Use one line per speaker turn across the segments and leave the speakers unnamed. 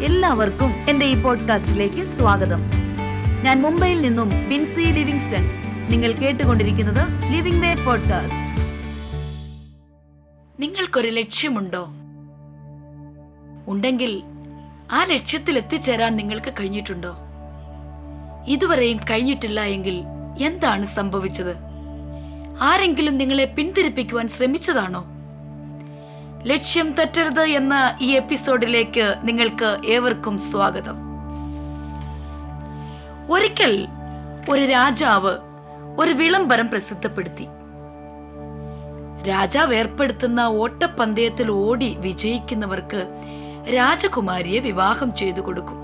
എല്ലാവർക്കും എന്റെ ഈ പോഡ്കാസ്റ്റിലേക്ക് സ്വാഗതം. ഞാൻ മുംബൈയിൽ നിന്നും ബിൻസി ലിവിങ്സ്റ്റൺ. നിങ്ങൾ കേട്ടുകൊണ്ടിരിക്കുന്നത് ലിവിംഗ് വേ പോഡ്കാസ്റ്റ്.
നിങ്ങൾക്കൊരു ലക്ഷ്യമുണ്ടോ? ഉണ്ടെങ്കിൽ ആ ലക്ഷ്യത്തിൽ എത്തിച്ചേരാൻ നിങ്ങൾക്ക് കഴിഞ്ഞിട്ടുണ്ടോ? ഇതുവരെയും കഴിഞ്ഞിട്ടില്ല എങ്കിൽ എന്താണ് സംഭവിച്ചത്? ആരെങ്കിലും നിങ്ങളെ പിന്തിരിപ്പിക്കുവാൻ ശ്രമിച്ചതാണോ? ലക്ഷ്യം തെറ്റരുത് എന്ന ഈ എപ്പിസോഡിലേക്ക് നിങ്ങൾക്ക് ഏവർക്കും സ്വാഗതം. ഒരിക്കൽ ഒരു രാജാവ് ഒരു വിളംബരം പ്രസിദ്ധപ്പെടുത്തി. രാജാവ് ഏർപ്പെടുത്തുന്ന ഓട്ടപ്പന്തയത്തിൽ ഓടി വിജയിക്കുന്നവർക്ക് രാജകുമാരിയെ വിവാഹം ചെയ്തു കൊടുക്കും.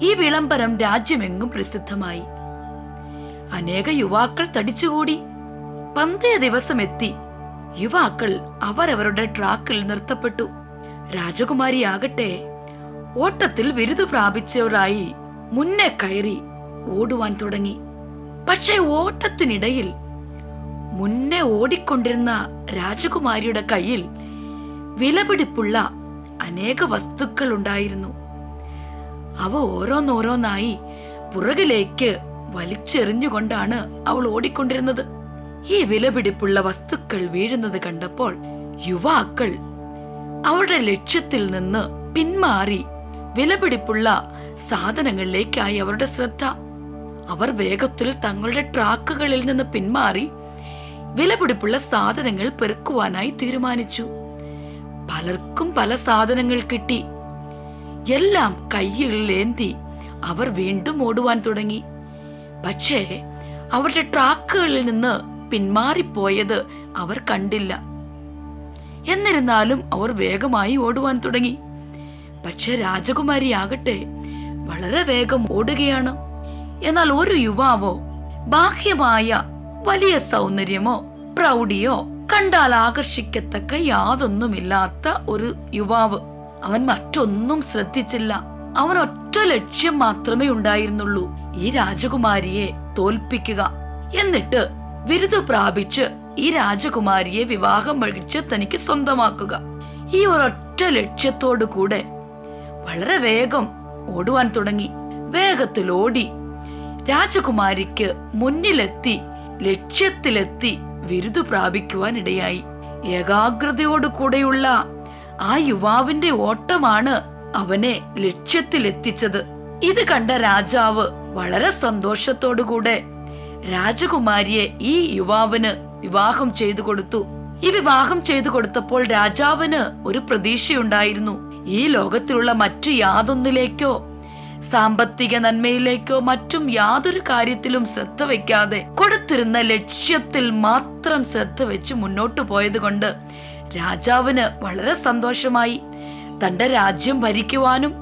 ഈ വിളംബരം രാജ്യമെങ്ങും പ്രസിദ്ധമായി. അനേക യുവാക്കൾ തടിച്ചുകൂടി. പന്തയ ദിവസം എത്തി യുവാക്കൾ അവരവരുടെ ട്രാക്കിൽ നിർത്തപ്പെട്ടു. രാജകുമാരിയാകട്ടെ ഓട്ടത്തിൽ ബിരുദു പ്രാപിച്ചവരായി മുന്നേ കയറി ഓടുവാൻ തുടങ്ങി. പക്ഷേ ഓട്ടത്തിനിടയിൽ മുന്നേ ഓടിക്കൊണ്ടിരുന്ന രാജകുമാരിയുടെ കയ്യിൽ വിലപിടിപ്പുള്ള അനേക വസ്തുക്കൾ ഉണ്ടായിരുന്നു. അവ ഓരോന്നോരോന്നായി പുറകിലേക്ക് വലിച്ചെറിഞ്ഞുകൊണ്ടാണ് അവൾ ഓടിക്കൊണ്ടിരുന്നത്. ഈ വിലപിടിപ്പുള്ള വസ്തുക്കൾ വീഴുന്നത് കണ്ടപ്പോൾ യുവാക്കൾ അവരുടെ ലക്ഷ്യത്തിൽ നിന്ന് പിന്മാറി വിലപിടിപ്പുള്ള സാധനങ്ങളിലേക്കായി അവരുടെ ശ്രദ്ധ. അവർ വേഗത്തിൽ തങ്ങളുടെ ട്രാക്കുകളിൽ നിന്ന് പിന്മാറി വിലപിടിപ്പുള്ള സാധനങ്ങൾ പെറുക്കുവാനായി തീരുമാനിച്ചു. പലർക്കും പല സാധനങ്ങൾ കിട്ടി. എല്ലാം കയ്യിലേന്തി അവർ വീണ്ടും ഓടുവാൻ തുടങ്ങി. പക്ഷേ അവരുടെ ട്രാക്കുകളിൽ നിന്ന് പിന്മാറിപ്പോയത് അവർ കണ്ടില്ല. എന്നിരുന്നാലും അവർ വേഗമായി ഓടുവാൻ തുടങ്ങി. പക്ഷെ രാജകുമാരി ആകട്ടെ വളരെ വേഗം ഓടുകയാണ്. എന്നാൽ ഒരു യുവാവോ ബാഹ്യമായ വലിയ സൗന്ദര്യമോ പ്രൗഢിയോ കണ്ടാൽ ആകർഷിക്കത്തക്ക യാതൊന്നുമില്ലാത്ത ഒരു യുവാവ്. അവൻ മറ്റൊന്നും ശ്രദ്ധിച്ചില്ല. അവൻ ഒറ്റ ലക്ഷ്യം മാത്രമേ ഉണ്ടായിരുന്നുള്ളൂ. ഈ രാജകുമാരിയെ തോൽപ്പിക്കുക. എന്നിട്ട് ബിരുദ പ്രാപിച്ച് ഈ രാജകുമാരിയെ വിവാഹം കഴിച്ച് തനിക്ക് സ്വന്തമാക്കുക. ഈ ഒരൊറ്റ ലക്ഷ്യത്തോടു കൂടെ വളരെ വേഗം ഓടുവാൻ തുടങ്ങി. വേഗത്തിൽ ഓടി രാജകുമാരിക്ക് മുന്നിലെത്തി ലക്ഷ്യത്തിലെത്തി വിരുദു പ്രാപിക്കുവാൻ ഇടയായി ഏകാഗ്രതയോടു കൂടെയുള്ള ആ യുവാവിന്റെ ഓട്ടമാണ് അവനെ ലക്ഷ്യത്തിലെത്തിച്ചത്. ഇത് കണ്ട രാജാവ് വളരെ സന്തോഷത്തോടുകൂടെ രാജകുമാരിയെ ഈ യുവാവിന് വിവാഹം ചെയ്തു കൊടുത്തു. ഈ വിവാഹം ചെയ്തു കൊടുത്തപ്പോൾ രാജാവിന് ഒരു പ്രതീക്ഷയുണ്ടായിരുന്നു. ഈ ലോകത്തിലുള്ള മറ്റു യാതൊന്നിലേക്കോ സാമ്പത്തിക നന്മയിലേക്കോ മറ്റും യാതൊരു കാര്യത്തിലും ശ്രദ്ധ വെക്കാതെ കൊടുത്തിരുന്ന ലക്ഷ്യത്തിൽ മാത്രം ശ്രദ്ധ വെച്ച് മുന്നോട്ടു പോയതുകൊണ്ട് രാജാവിന് വളരെ സന്തോഷമായി. തന്റെ രാജ്യം ഭരിക്കുവാനും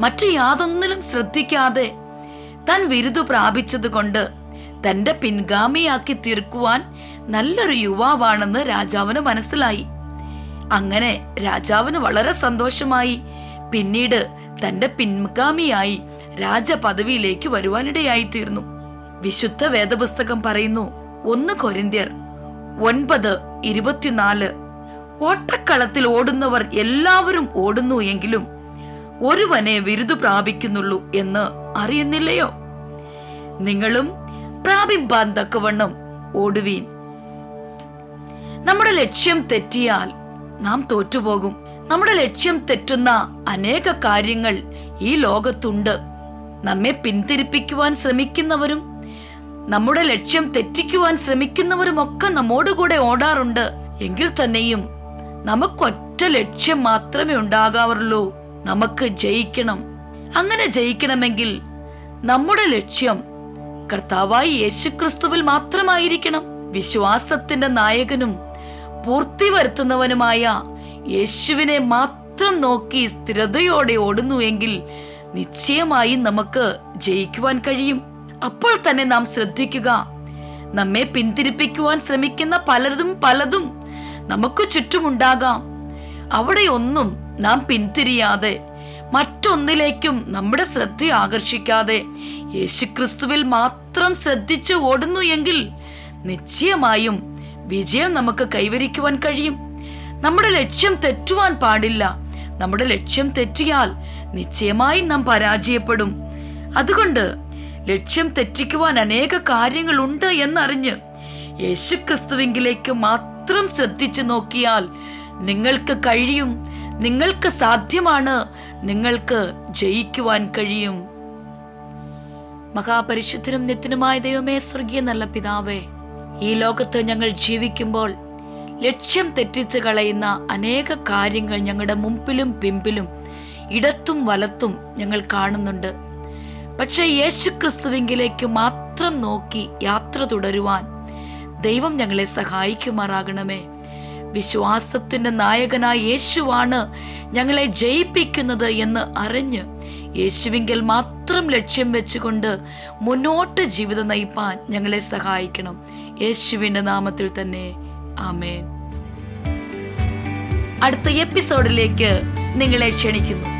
മറ്റു യാതൊന്നിലും ശ്രദ്ധിക്കാതെ താൻ ബിരുദു പ്രാപിച്ചത് കൊണ്ട് തന്റെ പിൻഗാമിയാക്കി തീർക്കുവാൻ നല്ലൊരു യുവാവാണെന്ന് രാജാവിന് മനസ്സിലായി. അങ്ങനെ രാജാവിന് വളരെ സന്തോഷമായി. പിന്നീട് തന്റെ പിൻഗാമിയായി രാജപദവിയിലേക്ക് വരുവാനിടയായി തീർന്നു വിശുദ്ധ വേദപുസ്തകം പറയുന്നു ഒന്ന് കൊരിന്ത്യർ ഒൻപത് ഇരുപത്തിനാല്. ഓട്ടക്കളത്തിൽ ഓടുന്നവർ എല്ലാവരും ഓടുന്നു എങ്കിലും ഒരുവനെ വിരുദു പ്രാപിക്കുന്നുള്ളൂ എന്ന് അറിയുന്നില്ലയോ? നിങ്ങളും പ്രാപിപ്പാൻ തക്കവണ്ണം ഓടുവീൻ. നമ്മുടെ ലക്ഷ്യം തെറ്റിയാൽ നാം തോറ്റുപോകും. നമ്മുടെ ലക്ഷ്യം തെറ്റുന്ന അനേക കാര്യങ്ങൾ ഈ ലോകത്തുണ്ട്. നമ്മെ പിന്തിരിപ്പിക്കുവാൻ ശ്രമിക്കുന്നവരും നമ്മുടെ ലക്ഷ്യം തെറ്റിക്കുവാൻ ശ്രമിക്കുന്നവരും ഒക്കെ നമ്മോടുകൂടെ ഓടാറുണ്ട്. എങ്കിൽ തന്നെയും നമുക്കൊറ്റ ലക്ഷ്യം മാത്രമേ ഉണ്ടാകാറുള്ളൂ. നമുക്ക് ജയിക്കണം. അങ്ങനെ ജയിക്കണമെങ്കിൽ നമ്മുടെ ലക്ഷ്യം കർത്താവായി യേശുക്രിസ്തുവിൽ മാത്രമായിരിക്കണം. വിശ്വാസത്തിന്റെ നായകനും പൂർത്തി വരുത്തുന്നവനുമായ യേശുവിനെ മാത്രം നോക്കി സ്ഥിരതയോടെ ഓടുന്നു എങ്കിൽ നിശ്ചയമായും നമുക്ക് ജയിക്കുവാൻ കഴിയും. അപ്പോൾ തന്നെ നാം ശ്രദ്ധിക്കുക. നമ്മെ പിന്തിരിപ്പിക്കുവാൻ ശ്രമിക്കുന്ന പലതും പലതും നമുക്ക് ചുറ്റുമുണ്ടാകാം. അവിടെ ഒന്നും നാം പിന്തിരിയാതെ മറ്റൊന്നിലേക്കും നമ്മുടെ ശ്രദ്ധ ആകർഷിക്കാതെ യേശുക്രിസ്തുവിൽ മാത്രം ശ്രദ്ധിച്ച് ഓടുന്നു എങ്കിൽ നിശ്ചയമായും വിജയം നമുക്ക് കൈവരിക്കുവാൻ കഴിയും. നമ്മുടെ ലക്ഷ്യം തെറ്റുവാൻ പാടില്ല. നമ്മുടെ ലക്ഷ്യം തെറ്റിയാൽ നിശ്ചയമായും നാം പരാജയപ്പെടും. അതുകൊണ്ട് ലക്ഷ്യം തെറ്റിക്കുവാൻ അനേക കാര്യങ്ങളുണ്ട് എന്നറിഞ്ഞ് യേശുക്രിസ്തുവിങ്കിലേക്ക് മാത്രം ശ്രദ്ധിച്ചു നോക്കിയാൽ നിങ്ങൾക്ക് കഴിയും. നിങ്ങൾക്ക് സാധ്യമാണ് നിങ്ങൾക്ക് ജയിക്കുവാൻ കഴിയും. മഹാപരിശുദ്ധനും നിത്യനുമായ ദൈവമേ സ്വർഗീയ നല്ല പിതാവേ ഈ ലോകത്ത് ഞങ്ങൾ ജീവിക്കുമ്പോൾ ലക്ഷ്യം തെറ്റിച്ച് കളയുന്ന അനേക കാര്യങ്ങൾ ഞങ്ങളുടെ മുമ്പിലും പിമ്പിലും ഇടത്തും വലത്തും ഞങ്ങൾ കാണുന്നുണ്ട്. പക്ഷെ യേശു ക്രിസ്തുവിങ്കിലേക്ക് മാത്രം നോക്കി യാത്ര തുടരുവാൻ ദൈവം ഞങ്ങളെ സഹായിക്കുമാറാകണമേ. വിശ്വാസത്തിന്റെ നായകനായ യേശുവാണ് ഞങ്ങളെ ജയിപ്പിക്കുന്നത് എന്ന് അറിഞ്ഞ് യേശുവിങ്കിൽ മാത്രം ലക്ഷ്യം വെച്ചുകൊണ്ട് മുന്നോട്ട് ജീവിതം നയിപ്പാൻ ഞങ്ങളെ സഹായിക്കണം. യേശുവിന്റെ നാമത്തിൽ തന്നെ. ആമേൻ. അടുത്ത എപ്പിസോഡിലേക്ക് നിങ്ങളെ ക്ഷണിക്കുന്നു.